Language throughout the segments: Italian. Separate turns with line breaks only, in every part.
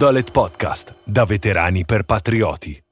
Dolet Podcast, da veterani per patrioti.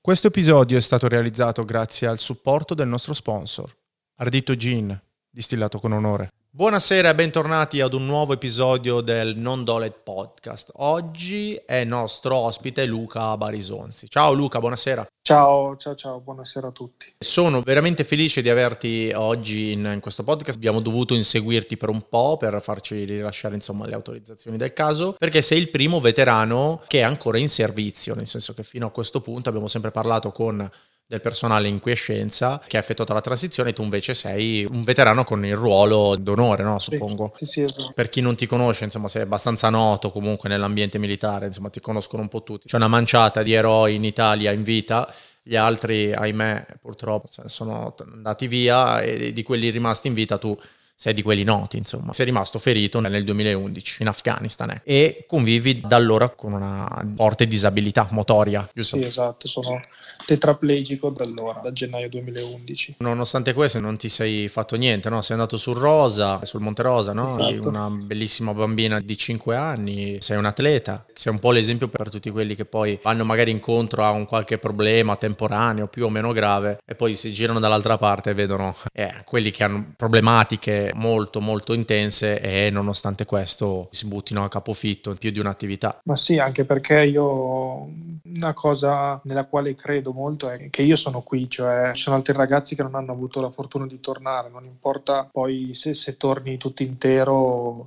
Questo episodio è stato realizzato grazie al supporto del nostro sponsor, Ardito Gin, distillato con onore. Buonasera e bentornati ad un nuovo episodio del Non Dolet Podcast. Oggi è nostro ospite Luca Barisonzi. Ciao Luca, buonasera.
Ciao, ciao, ciao, buonasera a tutti.
Sono veramente felice di averti oggi in, in, questo podcast. Abbiamo dovuto inseguirti per un po' per farci rilasciare insomma le autorizzazioni del caso, perché sei il primo veterano che è ancora in servizio, nel senso che fino a questo punto abbiamo sempre parlato con del personale in quiescenza che ha effettuato la transizione, tu invece sei un veterano con il ruolo d'onore, no? Suppongo.
Sì, sì, esatto.
Per chi non ti conosce, insomma, sei abbastanza noto comunque nell'ambiente militare, insomma, ti conoscono un po' tutti. C'è una manciata di eroi in Italia in vita. Gli altri, ahimè, purtroppo sono andati via e di quelli rimasti in vita tu sei di quelli noti, insomma. Sei rimasto ferito nel 2011 in Afghanistan eh. e convivi da allora con una forte disabilità motoria, giusto?
Sì, esatto, sono tetraplegico da allora, da gennaio 2011.
Nonostante questo non ti sei fatto niente, no? Sei andato sul Rosa, sul Monte Rosa, no?
Esatto.
Una bellissima bambina di 5 anni, sei un atleta, sei un po' l'esempio per tutti quelli che poi vanno magari incontro a un qualche problema temporaneo più o meno grave e poi si girano dall'altra parte e vedono eh, quelli che hanno problematiche molto molto intense e nonostante questo si buttino a capofitto in più di un'attività.
Ma sì, anche perché io una cosa nella quale credo molto è che io sono qui, cioè ci sono altri ragazzi che non hanno avuto la fortuna di tornare, non importa poi se, se torni tutto intero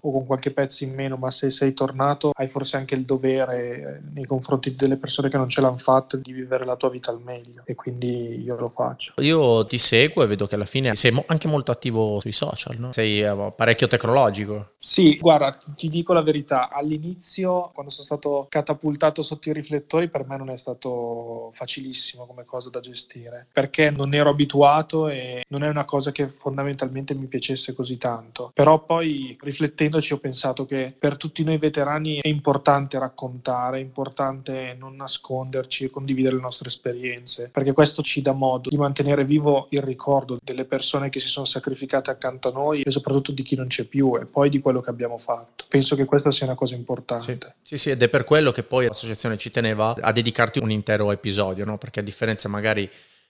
o con qualche pezzo in meno, ma se sei tornato hai forse anche il dovere nei confronti delle persone che non ce l'hanno fatta di vivere la tua vita al meglio e quindi io lo faccio.
Io ti seguo e vedo che alla fine sei anche molto attivo sui social, no? Sei eh, parecchio tecnologico.
Sì, guarda, ti, dico la verità, all'inizio quando sono stato catapultato sotto i riflettori per me non è stato facilissimo come cosa da gestire, perché non ero abituato e non è una cosa che fondamentalmente mi piacesse così tanto. Però poi riflettendoci ho pensato che per tutti noi veterani è importante raccontare, è importante non nasconderci e condividere le nostre esperienze, perché questo ci dà modo di mantenere vivo il ricordo delle persone che si sono sacrificate accanto a noi e soprattutto di chi non c'è più e poi di quello che abbiamo fatto. Penso che questa sia una cosa importante.
Sì, sì, sì ed è per quello che poi l'associazione ci teneva a dedicarti un intero episodio, no? perché a differenza magari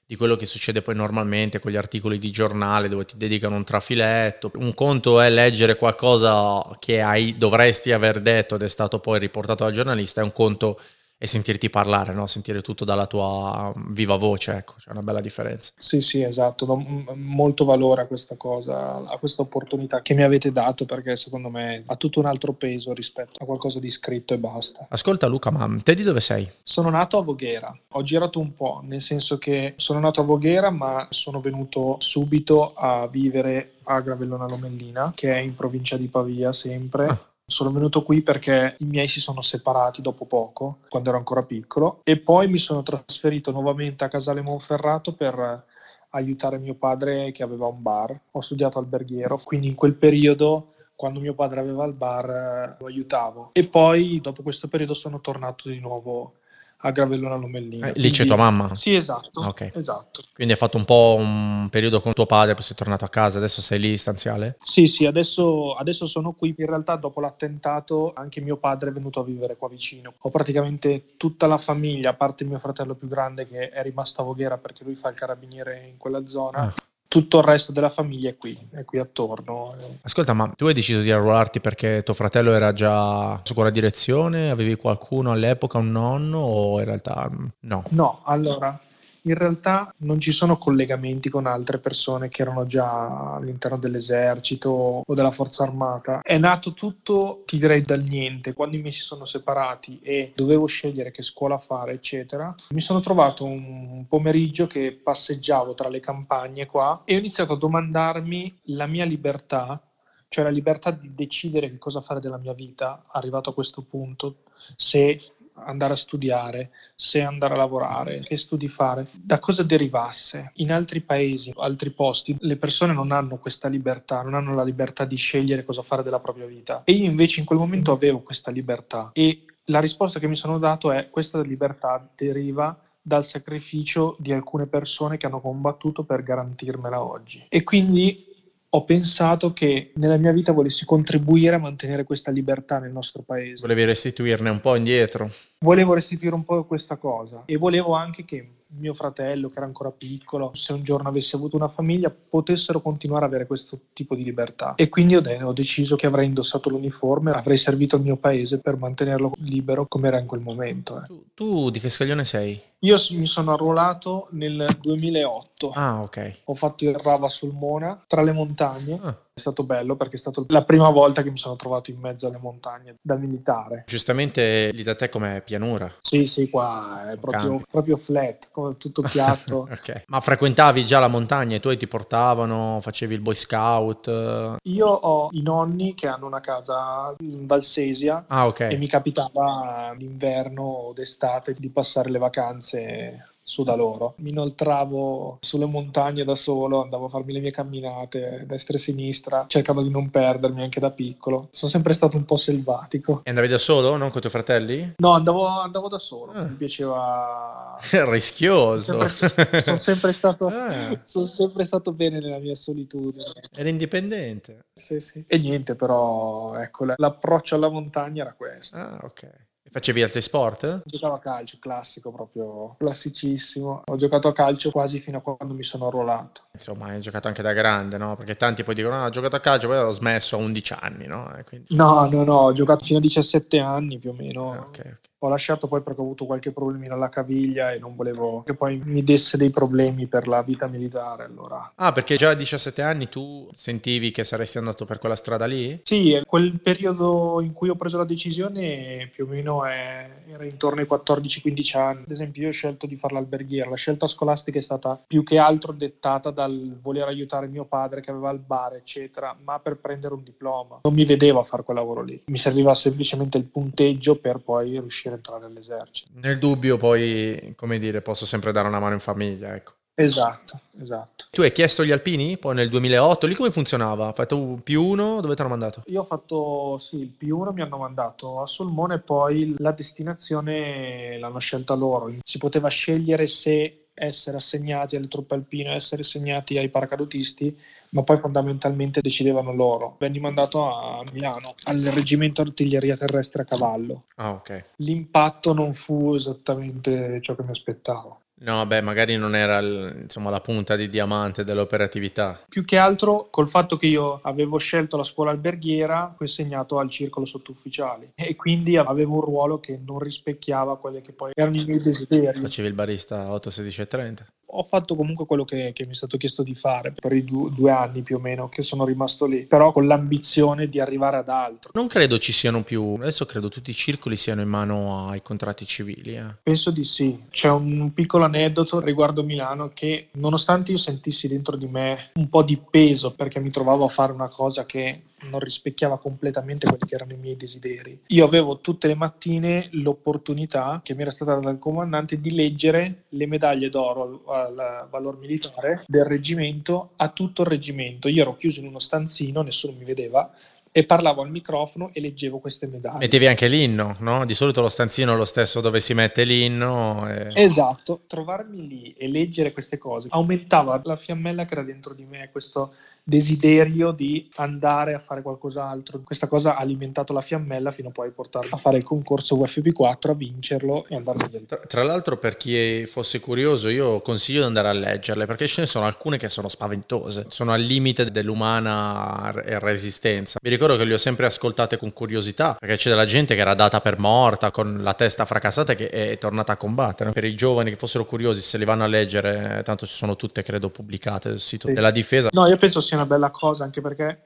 di quello che succede poi normalmente con gli articoli di giornale dove ti dedicano un trafiletto. Un conto è leggere qualcosa che hai, dovresti aver detto ed è stato poi riportato dal giornalista, è un conto e sentirti parlare, no? sentire tutto dalla tua viva voce, ecco, c'è una bella differenza.
Sì, sì, esatto, do molto valore a questa cosa, a questa opportunità che mi avete dato perché secondo me ha tutto un altro peso rispetto a qualcosa di scritto e basta.
Ascolta Luca, ma te di dove sei?
Sono nato a Voghera, ho girato un po', nel senso che sono nato a Voghera ma sono venuto subito a vivere a Gravellona Lomellina, che è in provincia di Pavia sempre. Ah sono venuto qui perché i miei si sono separati dopo poco, quando ero ancora piccolo, e poi mi sono trasferito nuovamente a Casale Monferrato per aiutare mio padre che aveva un bar. Ho studiato alberghiero, quindi in quel periodo quando mio padre aveva il bar lo aiutavo e poi dopo questo periodo sono tornato di nuovo a Gravellona Lomellina.
Eh, lì c'è tua mamma?
Sì, esatto,
okay.
esatto.
Quindi hai fatto un po' un periodo con tuo padre, poi sei tornato a casa, adesso sei lì stanziale?
Sì, sì, adesso, adesso sono qui. In realtà dopo l'attentato anche mio padre è venuto a vivere qua vicino. Ho praticamente tutta la famiglia, a parte mio fratello più grande che è rimasto a Voghera perché lui fa il carabiniere in quella zona. Ah tutto il resto della famiglia è qui, è qui attorno.
Ascolta, ma tu hai deciso di arruolarti perché tuo fratello era già su quella direzione? Avevi qualcuno all'epoca, un nonno o in realtà no?
No, allora in realtà non ci sono collegamenti con altre persone che erano già all'interno dell'esercito o della forza armata. È nato tutto, ti direi, dal niente. Quando i miei si sono separati e dovevo scegliere che scuola fare, eccetera, mi sono trovato un pomeriggio che passeggiavo tra le campagne qua e ho iniziato a domandarmi la mia libertà cioè la libertà di decidere che cosa fare della mia vita, arrivato a questo punto, se andare a studiare, se andare a lavorare, che studi fare, da cosa derivasse. In altri paesi, altri posti, le persone non hanno questa libertà, non hanno la libertà di scegliere cosa fare della propria vita. E io invece in quel momento avevo questa libertà e la risposta che mi sono dato è questa libertà deriva dal sacrificio di alcune persone che hanno combattuto per garantirmela oggi. E quindi ho pensato che nella mia vita volessi contribuire a mantenere questa libertà nel nostro paese.
Volevi restituirne un po' indietro?
Volevo restituire un po' questa cosa e volevo anche che mio fratello, che era ancora piccolo, se un giorno avesse avuto una famiglia, potessero continuare ad avere questo tipo di libertà. E quindi ho, ho deciso che avrei indossato l'uniforme, avrei servito il mio paese per mantenerlo libero come era in quel momento. Eh.
Tu, tu, di che scaglione sei?
Io mi sono arruolato nel 2008.
Ah, ok.
Ho fatto il Rava sul Mona, tra le montagne. Ah è stato bello perché è stata la prima volta che mi sono trovato in mezzo alle montagne da militare.
Giustamente lì da te com'è pianura?
Sì, sì, qua è proprio, proprio, flat, come tutto piatto.
okay. Ma frequentavi già la montagna? I tuoi ti portavano? Facevi il boy scout?
Io ho i nonni che hanno una casa in Valsesia
ah, okay.
e mi capitava d'inverno o d'estate di passare le vacanze su da loro. Mi inoltravo sulle montagne da solo, andavo a farmi le mie camminate destra e sinistra, cercavo di non perdermi anche da piccolo. Sono sempre stato un po' selvatico.
E andavi da solo, non con i tuoi fratelli?
No, andavo, andavo da solo. Ah. Mi piaceva...
Rischioso.
Sono sempre, sono sempre stato... Ah. Sono sempre stato bene nella mia solitudine.
Eri indipendente.
Sì, sì. E niente, però, ecco, l'approccio alla montagna era questo.
Ah, ok. Facevi altri sport?
Giocavo a calcio, classico, proprio classicissimo. Ho giocato a calcio quasi fino a quando mi sono arruolato.
Insomma, hai giocato anche da grande, no? Perché tanti poi dicono, no, ho giocato a calcio, poi ho smesso a 11 anni, no?
Quindi... No, no, no, ho giocato fino a 17 anni più o meno.
Ah, ok, ok.
Ho lasciato poi perché ho avuto qualche problemino alla caviglia e non volevo che poi mi desse dei problemi per la vita militare. Allora.
Ah, perché già a 17 anni tu sentivi che saresti andato per quella strada lì?
Sì, quel periodo in cui ho preso la decisione più o meno è, era intorno ai 14-15 anni. Ad esempio, io ho scelto di fare l'alberghiera. La scelta scolastica è stata più che altro dettata dal voler aiutare mio padre che aveva il bar, eccetera, ma per prendere un diploma. Non mi vedevo a fare quel lavoro lì. Mi serviva semplicemente il punteggio per poi riuscire riuscire a entrare all'esercito.
Nel dubbio poi, come dire, posso sempre dare una mano in famiglia, ecco.
Esatto, esatto.
Tu hai chiesto gli alpini poi nel 2008, lì come funzionava? Hai fatto più uno, dove ti hanno mandato?
Io ho fatto, sì, il più uno mi hanno mandato a Solmone poi la destinazione l'hanno scelta loro. Si poteva scegliere se essere assegnati alle truppe alpine essere assegnati ai paracadutisti, ma poi fondamentalmente decidevano loro. Venni mandato a Milano, al reggimento artiglieria terrestre a cavallo.
Ah, ok.
L'impatto non fu esattamente ciò che mi aspettavo.
No, beh, magari non era insomma, la punta di diamante dell'operatività.
Più che altro col fatto che io avevo scelto la scuola alberghiera, fui assegnato al circolo sottufficiali e quindi avevo un ruolo che non rispecchiava quelli che poi erano i miei desideri.
Facevi il barista 8, 16 e 30?
Ho fatto comunque quello che, che, mi è stato chiesto di fare per i du- due anni più o meno che sono rimasto lì, però con l'ambizione di arrivare ad altro.
Non credo ci siano più, adesso credo tutti i circoli siano in mano ai contratti civili. Eh.
Penso di sì. C'è un piccolo aneddoto riguardo Milano che nonostante io sentissi dentro di me un po' di peso perché mi trovavo a fare una cosa che non rispecchiava completamente quelli che erano i miei desideri. Io avevo tutte le mattine l'opportunità che mi era stata data dal comandante di leggere le medaglie d'oro al, al valor militare del reggimento a tutto il reggimento. Io ero chiuso in uno stanzino, nessuno mi vedeva e parlavo al microfono e leggevo queste medaglie.
Mettevi anche l'inno, no? Di solito lo stanzino è lo stesso dove si mette l'inno. E...
Esatto, trovarmi lì e leggere queste cose aumentava la fiammella che era dentro di me, questo desiderio di andare a fare qualcos'altro. Questa cosa ha alimentato la fiammella fino a poi portarlo a fare il concorso UFP4, a vincerlo e andare via.
Tra, tra l'altro, per chi fosse curioso, io consiglio di andare a leggerle perché ce ne sono alcune che sono spaventose, sono al limite dell'umana resistenza. Mi ricordo che le ho sempre ascoltate con curiosità perché c'è della gente che era data per morta con la testa fracassata che è tornata a combattere. Per i giovani che fossero curiosi, se li vanno a leggere, tanto ci sono tutte, credo, pubblicate sul sito sì. della difesa.
No, io penso sia una bella cosa anche perché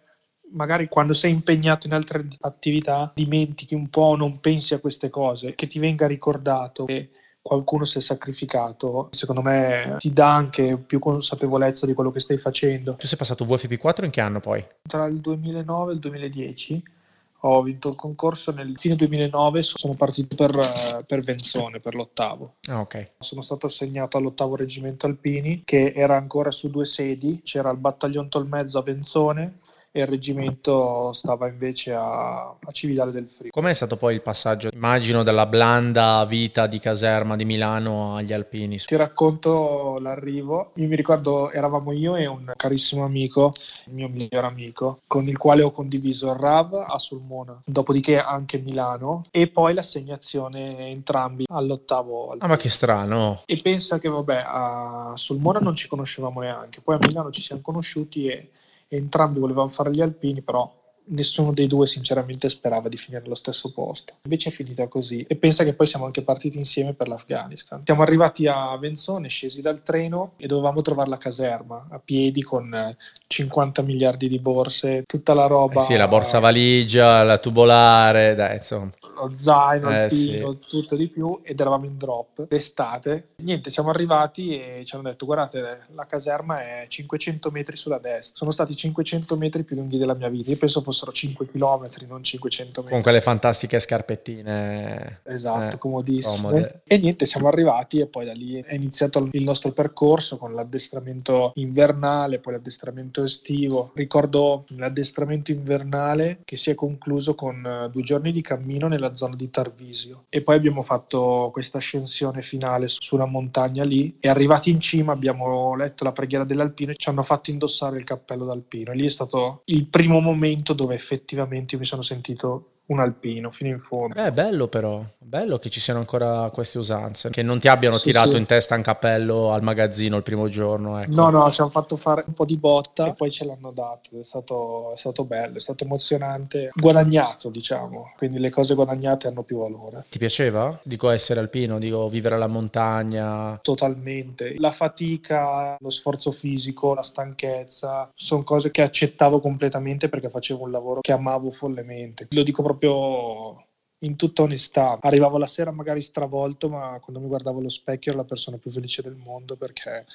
magari quando sei impegnato in altre attività dimentichi un po', non pensi a queste cose, che ti venga ricordato che qualcuno si è sacrificato, secondo me ti dà anche più consapevolezza di quello che stai facendo.
Tu sei passato VFP4 in che anno poi?
Tra il 2009 e il 2010 ho vinto il concorso nel fine 2009, sono partito per, per Venzone, per l'ottavo.
Ah, ok.
Sono stato assegnato all'ottavo reggimento alpini, che era ancora su due sedi, c'era il battaglione Tolmezzo a Venzone e il reggimento stava invece a, a Cividale del Friuli.
Com'è stato poi il passaggio, immagino, dalla blanda vita di caserma di Milano agli Alpini?
Ti racconto l'arrivo. Io mi ricordo eravamo io e un carissimo amico, il mio migliore amico, con il quale ho condiviso il RAV a Sulmona, dopodiché anche Milano e poi l'assegnazione entrambi all'ottavo.
Ah, ma che strano!
E pensa che vabbè, a Sulmona non ci conoscevamo neanche, poi a Milano ci siamo conosciuti e entrambi volevamo fare gli alpini, però nessuno dei due sinceramente sperava di finire allo stesso posto. Invece è finita così e pensa che poi siamo anche partiti insieme per l'Afghanistan. Siamo arrivati a Venzone, scesi dal treno e dovevamo trovare la caserma a piedi con 50 eh, miliardi di borse, tutta la roba.
Eh sì, la borsa valigia, la tubolare, dai, insomma
zaino, eh, il pino, sì. tutto di più ed eravamo in drop d'estate. Niente, siamo arrivati e ci hanno detto guardate la caserma è 500 metri sulla destra. Sono stati 500 metri più lunghi della mia vita. Io penso fossero 5 km, non 500 metri.
Con quelle fantastiche scarpettine.
Esatto, eh, comodissime. Comode. E niente, siamo arrivati e poi da lì è iniziato il nostro percorso con l'addestramento invernale, poi l'addestramento estivo. Ricordo l'addestramento invernale che si è concluso con eh, due giorni di cammino nella zona di Tarvisio. E poi abbiamo fatto questa ascensione finale sulla montagna lì. E arrivati in cima abbiamo letto la preghiera dell'alpino e ci hanno fatto indossare il cappello d'alpino. E lì è stato il primo momento dove effettivamente mi sono sentito un alpino fino in fondo.
È bello però, bello che ci siano ancora queste usanze, che non ti abbiano sì, tirato sì. in testa un cappello al magazzino il primo giorno. Ecco.
No, no, ci hanno fatto fare un po' di botta e poi ce l'hanno dato, è stato, è stato bello, è stato emozionante, guadagnato diciamo, quindi le cose guadagnate hanno più valore.
Ti piaceva? Dico essere alpino, dico vivere alla montagna.
Totalmente, la fatica, lo sforzo fisico, la stanchezza, sono cose che accettavo completamente perché facevo un lavoro che amavo follemente. Lo dico proprio proprio in tutta onestà. Arrivavo la sera magari stravolto, ma quando mi guardavo allo specchio ero la persona più felice del mondo perché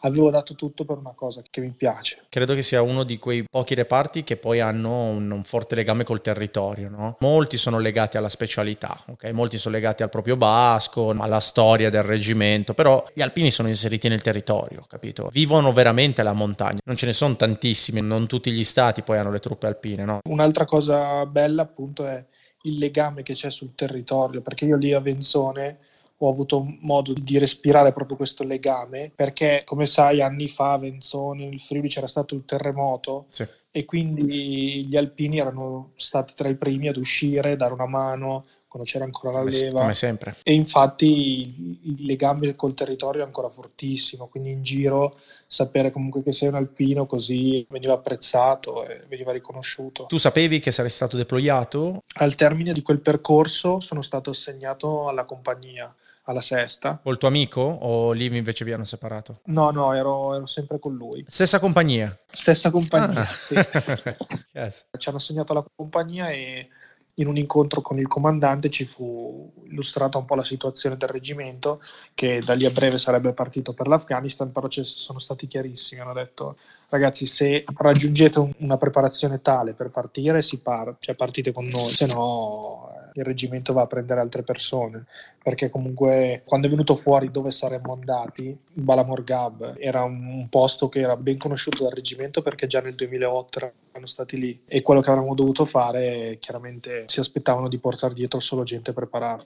avevo dato tutto per una cosa che mi piace.
Credo che sia uno di quei pochi reparti che poi hanno un, un forte legame col territorio. No? Molti sono legati alla specialità, okay? molti sono legati al proprio basco, alla storia del reggimento, però gli alpini sono inseriti nel territorio, capito? Vivono veramente la montagna. Non ce ne sono tantissimi, non tutti gli stati poi hanno le truppe alpine. No?
Un'altra cosa bella appunto è il legame che c'è sul territorio, perché io lì a Venzone ho avuto modo di respirare proprio questo legame perché come sai anni fa a Venzone nel Friuli c'era stato il terremoto sì. e quindi gli alpini erano stati tra i primi ad uscire, dare una mano quando c'era ancora la leva.
Come sempre.
E infatti il, legame col territorio è ancora fortissimo, quindi in giro sapere comunque che sei un alpino così veniva apprezzato e veniva riconosciuto.
Tu sapevi che sarei stato deployato?
Al termine di quel percorso sono stato assegnato alla compagnia alla sesta.
Col tuo amico o lì invece vi hanno separato?
No, no, ero, ero sempre con lui.
Stessa compagnia?
Stessa compagnia, ah. sì. yes. Ci hanno assegnato alla compagnia e in un incontro con il comandante ci fu illustrata un po' la situazione del reggimento, che da lì a breve sarebbe partito per l'Afghanistan, però ci sono stati chiarissimi, hanno detto ragazzi se raggiungete una preparazione tale per partire si parte, cioè partite con noi, se no il reggimento va a prendere altre persone, perché comunque quando è venuto fuori dove saremmo andati, Balamor Gab era un posto che era ben conosciuto dal reggimento perché già nel 2008 erano stati lì e quello che avremmo dovuto fare chiaramente si aspettavano di portare dietro solo gente preparata.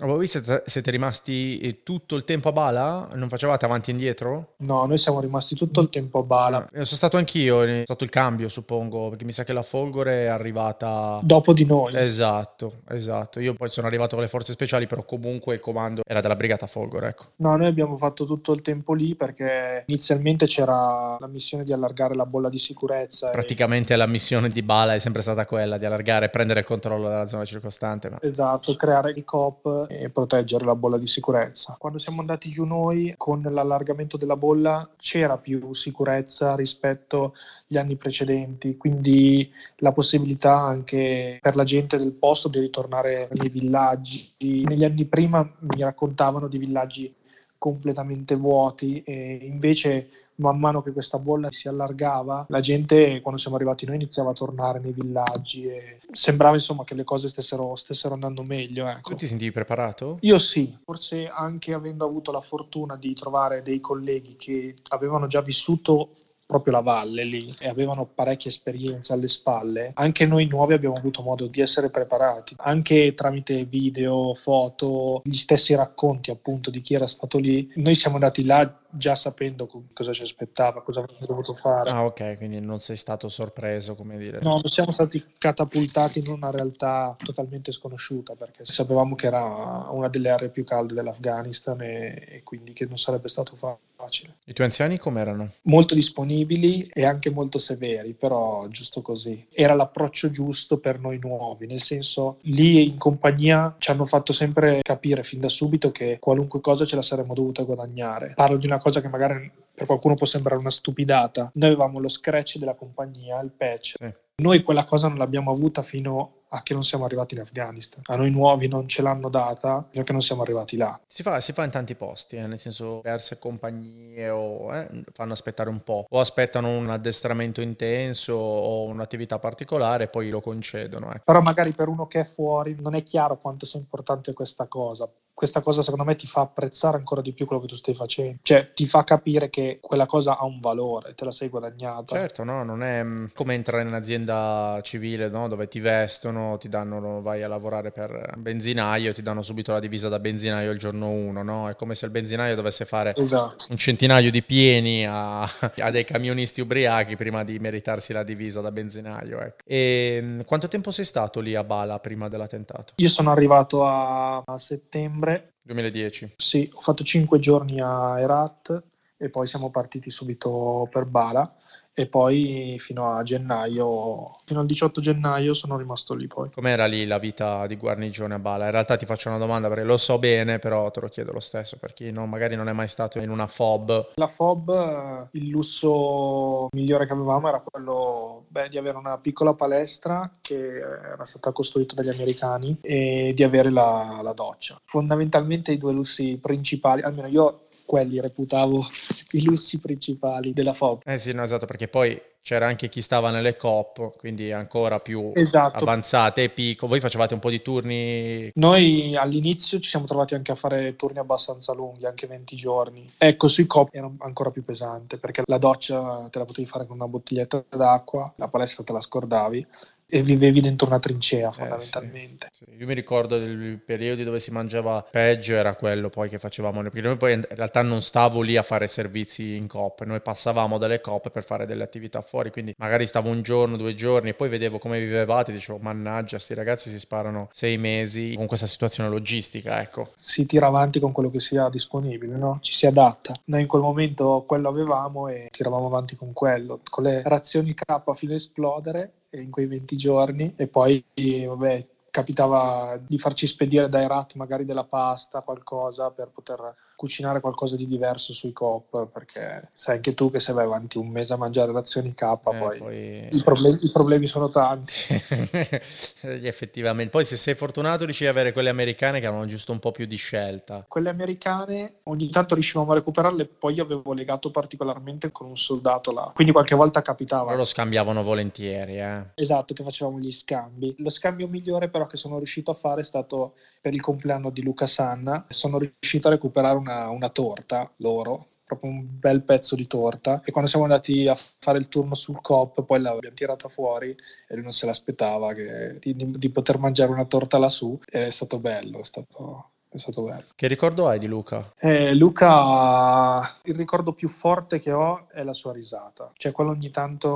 Voi siete, siete, rimasti eh, tutto il tempo a Bala? Non facevate avanti e indietro?
No, noi siamo rimasti tutto il tempo a Bala.
Ah, sono stato anch'io, è stato il cambio suppongo, perché mi sa che la Folgore è arrivata...
Dopo di noi.
Esatto, esatto. Io poi sono arrivato con le forze speciali, però comunque il comando era della brigata Folgore, ecco.
No, noi abbiamo fatto tutto il tempo lì perché inizialmente c'era la missione di allargare la bolla di sicurezza.
Praticamente e... la missione di Bala è sempre stata quella, di allargare e prendere il controllo della zona circostante. Ma...
Esatto, creare il COP e proteggere la bolla di sicurezza. Quando siamo andati giù noi, con l'allargamento della bolla c'era più sicurezza rispetto agli anni precedenti, quindi la possibilità anche per la gente del posto di ritornare nei villaggi. Negli anni prima mi raccontavano di villaggi completamente vuoti e invece man mano che questa bolla si allargava, la gente quando siamo arrivati noi iniziava a tornare nei villaggi e sembrava insomma che le cose stessero, stessero andando meglio. Ecco.
Tu ti sentivi preparato?
Io sì, forse anche avendo avuto la fortuna di trovare dei colleghi che avevano già vissuto proprio la valle lì e avevano parecchia esperienza alle spalle, anche noi nuovi abbiamo avuto modo di essere preparati, anche tramite video, foto, gli stessi racconti appunto di chi era stato lì. Noi siamo andati là già sapendo cosa ci aspettava, cosa avremmo dovuto fare.
Ah, ok, quindi non sei stato sorpreso, come dire.
No, non siamo stati catapultati in una realtà totalmente sconosciuta perché sapevamo che era una delle aree più calde dell'Afghanistan e, e quindi che non sarebbe stato facile.
I tuoi anziani com'erano?
Molto disponibili e anche molto severi, però giusto così. Era l'approccio giusto per noi nuovi, nel senso lì in compagnia ci hanno fatto sempre capire fin da subito che qualunque cosa ce la saremmo dovuta guadagnare. Parlo di una cosa che magari per qualcuno può sembrare una stupidata. Noi avevamo lo scratch della compagnia, il patch. Sì. Noi quella cosa non l'abbiamo avuta fino a che non siamo arrivati in Afghanistan. A noi nuovi non ce l'hanno data perché non siamo arrivati là.
Si fa, si fa in tanti posti, eh, nel senso diverse compagnie o eh, fanno aspettare un po', o aspettano un addestramento intenso o un'attività particolare e poi lo concedono. Eh.
Però magari per uno che è fuori non è chiaro quanto sia importante questa cosa questa cosa secondo me ti fa apprezzare ancora di più quello che tu stai facendo, cioè ti fa capire che quella cosa ha un valore, te la sei guadagnata.
Certo, no, non è mm, come entrare in un'azienda civile no? dove ti vestono, ti danno, vai a lavorare per benzinaio, ti danno subito la divisa da benzinaio il giorno 1, no? È come se il benzinaio dovesse fare esatto. un centinaio di pieni a, a, dei camionisti ubriachi prima di meritarsi la divisa da benzinaio. Ecco. E mm, quanto tempo sei stato lì a Bala prima dell'attentato?
Io sono arrivato a, a settembre settembre.
2010.
Sì, ho fatto 5 giorni a Herat e poi siamo partiti subito per Bala e poi fino a gennaio, fino al 18 gennaio sono rimasto lì poi.
Com'era lì la vita di guarnigione a Bala? In realtà ti faccio una domanda perché lo so bene, però te lo chiedo lo stesso per chi non, magari non è mai stato in una FOB.
La FOB, il lusso migliore che avevamo era quello beh, di avere una piccola palestra che era stata costruita dagli americani e di avere la, la doccia. Fondamentalmente i due lussi principali, almeno io quelli reputavo i lussi principali della FOB.
Eh sì, no, esatto, perché poi c'era anche chi stava nelle COP, quindi ancora più esatto. avanzate e picco. Voi facevate un po' di turni?
Noi all'inizio ci siamo trovati anche a fare turni abbastanza lunghi, anche 20 giorni. Ecco, sui COP era ancora più pesante, perché la doccia te la potevi fare con una bottiglietta d'acqua, la palestra te la scordavi e vivevi dentro una trincea fondamentalmente.
Eh, sì, sì. Io mi ricordo dei periodi dove si mangiava peggio, era quello poi che facevamo, perché noi poi in realtà non stavo lì a fare servizi in COP, noi passavamo dalle COP per fare delle attività fuori, quindi magari stavo un giorno, due giorni e poi vedevo come vivevate dicevo mannaggia, sti ragazzi si sparano sei mesi con questa situazione logistica, ecco.
Si tira avanti con quello che sia disponibile, no? Ci si adatta. Noi in quel momento quello avevamo e tiravamo avanti con quello, con le razioni K fino a esplodere in quei 20 giorni e poi vabbè, capitava di farci spedire dai rat magari della pasta, qualcosa per poter cucinare qualcosa di diverso sui coop perché sai anche tu che se vai avanti un mese a mangiare razioni K eh, poi, poi... I, problemi, i, problemi, sono tanti.
Effettivamente. Poi se sei fortunato riesci ad avere quelle americane che avevano giusto un po' più di scelta.
Quelle americane ogni tanto riuscivamo a recuperarle poi io avevo legato particolarmente con un soldato là. Quindi qualche volta capitava.
Loro scambiavano volentieri eh.
esatto che facevamo gli scambi. Lo scambio migliore però che sono riuscito a fare è stato per il compleanno di Luca Sanna. Sono riuscito a recuperare una una, una torta loro proprio un bel pezzo di torta. E quando siamo andati a fare il turno sul COP poi l'abbiamo tirata fuori e lui non se l'aspettava che, di, di, poter mangiare una torta lassù. È stato bello, è stato, è stato bello.
Che ricordo hai di Luca?
Eh, Luca, il ricordo più forte che ho è la sua risata. Cioè, quello ogni tanto,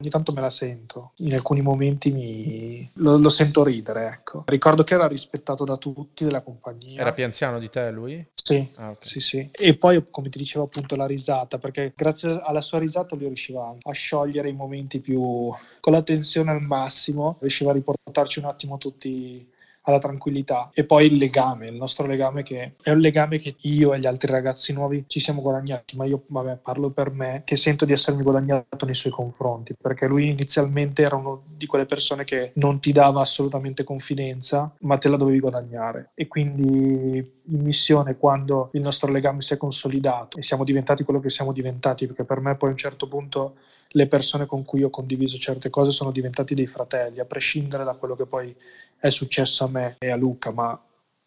ogni tanto me la sento. In alcuni momenti mi... lo, lo, sento ridere, ecco. Ricordo che era rispettato da tutti della compagnia.
Era più anziano di te lui?
Sì, ah, okay. sì, sì. E poi, come ti dicevo appunto, la risata, perché grazie alla sua risata lui riusciva a sciogliere i momenti più... con la tensione al massimo, riusciva a riportarci un attimo tutti alla tranquillità. E poi il legame, il nostro legame che è un legame che io e gli altri ragazzi nuovi ci siamo guadagnati, ma io vabbè, parlo per me che sento di essermi guadagnato nei suoi confronti, perché lui inizialmente era uno di quelle persone che non ti dava assolutamente confidenza, ma te la dovevi guadagnare. E quindi in missione quando il nostro legame si è consolidato e siamo diventati quello che siamo diventati, perché per me poi a un certo punto le persone con cui ho condiviso certe cose sono diventati dei fratelli, a prescindere da quello che poi è successo a me e a Luca, ma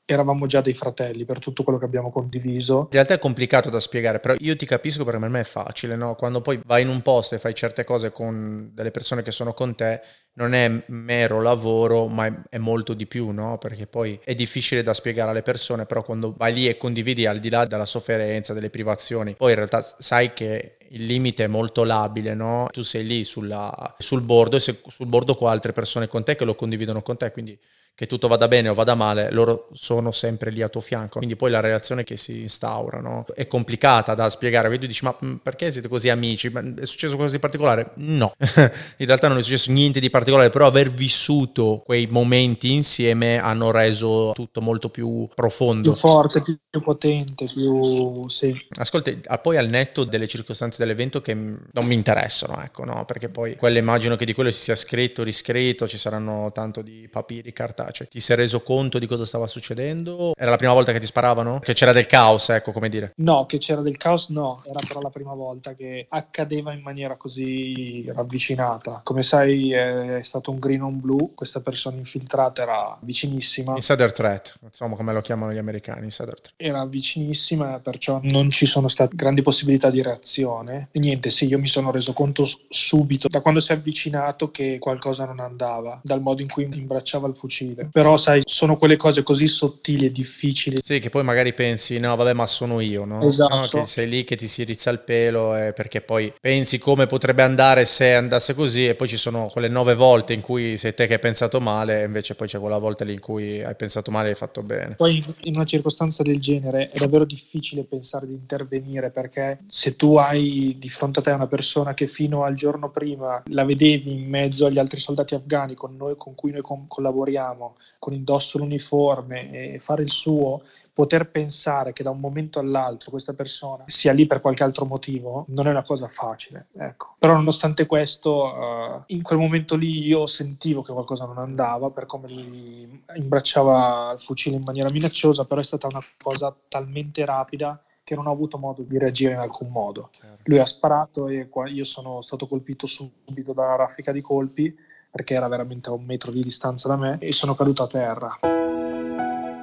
eravamo già dei fratelli per tutto quello che abbiamo condiviso.
In realtà è complicato da spiegare, però io ti capisco perché per me è facile, no? Quando poi vai in un posto e fai certe cose con delle persone che sono con te, non è mero lavoro, ma è molto di più, no? Perché poi è difficile da spiegare alle persone, però quando vai lì e condividi al di là della sofferenza, delle privazioni, poi in realtà sai che il limite è molto labile, no? Tu sei lì sulla, sul bordo e sei sul bordo con altre persone con te che lo condividono con te, quindi che tutto vada bene o vada male, loro sono sempre lì a tuo fianco. Quindi poi la relazione che si instaura no? è complicata da spiegare. Tu dici, ma mm, perché siete così amici? È successo qualcosa di particolare? No, in realtà non è successo niente di particolare, però aver vissuto quei momenti insieme hanno reso tutto molto più profondo.
Più forte, più, più potente, più... Sì.
Ascolti, poi al netto delle circostanze dell'evento che non mi interessano, ecco, no? Perché poi quelle immagino che di quello si sia scritto, riscritto, ci saranno tanto di papiri, cartacei cartacei. Ti sei reso conto di cosa stava succedendo? Era la prima volta che ti sparavano? Che c'era del caos, ecco come dire.
No, che c'era del caos no, era però la prima volta che accadeva in maniera così ravvicinata. Come sai è stato un green on blue, questa persona infiltrata era vicinissima.
Insider threat, insomma come lo chiamano gli americani, insider threat.
Era vicinissima, perciò non ci sono state grandi possibilità di reazione. E niente, sì, io mi sono reso conto subito, da quando si è avvicinato, che qualcosa non andava, dal modo in cui imbracciava il fucile difficile. Però, sai, sono quelle cose così sottili e difficili.
Sì, che poi magari pensi, no, vabbè, ma sono io, no?
Esatto.
No, che sei lì che ti si rizza il pelo eh, perché poi pensi come potrebbe andare se andasse così e poi ci sono quelle nove volte in cui sei te che hai pensato male e invece poi c'è quella volta lì in cui hai pensato male e hai fatto bene.
Poi in una circostanza del genere è davvero difficile pensare di intervenire perché se tu hai di fronte a te una persona che fino al giorno prima la vedevi in mezzo agli altri soldati afghani con, noi, con cui noi con- collaboriamo, con indosso l'uniforme e fare il suo, poter pensare che da un momento all'altro questa persona sia lì per qualche altro motivo non è una cosa facile. Ecco. Però nonostante questo, uh, in quel momento lì io sentivo che qualcosa non andava per come lui imbracciava il fucile in maniera minacciosa, però è stata una cosa talmente rapida che non ho avuto modo di reagire in alcun modo. Chiaro. Lui ha sparato e io sono stato colpito subito da una raffica di colpi perché era veramente a un metro di distanza da me e sono caduto a terra.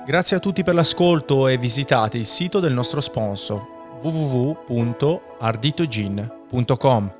Grazie a tutti per l'ascolto e visitate il sito del nostro sponsor www.arditogin.com.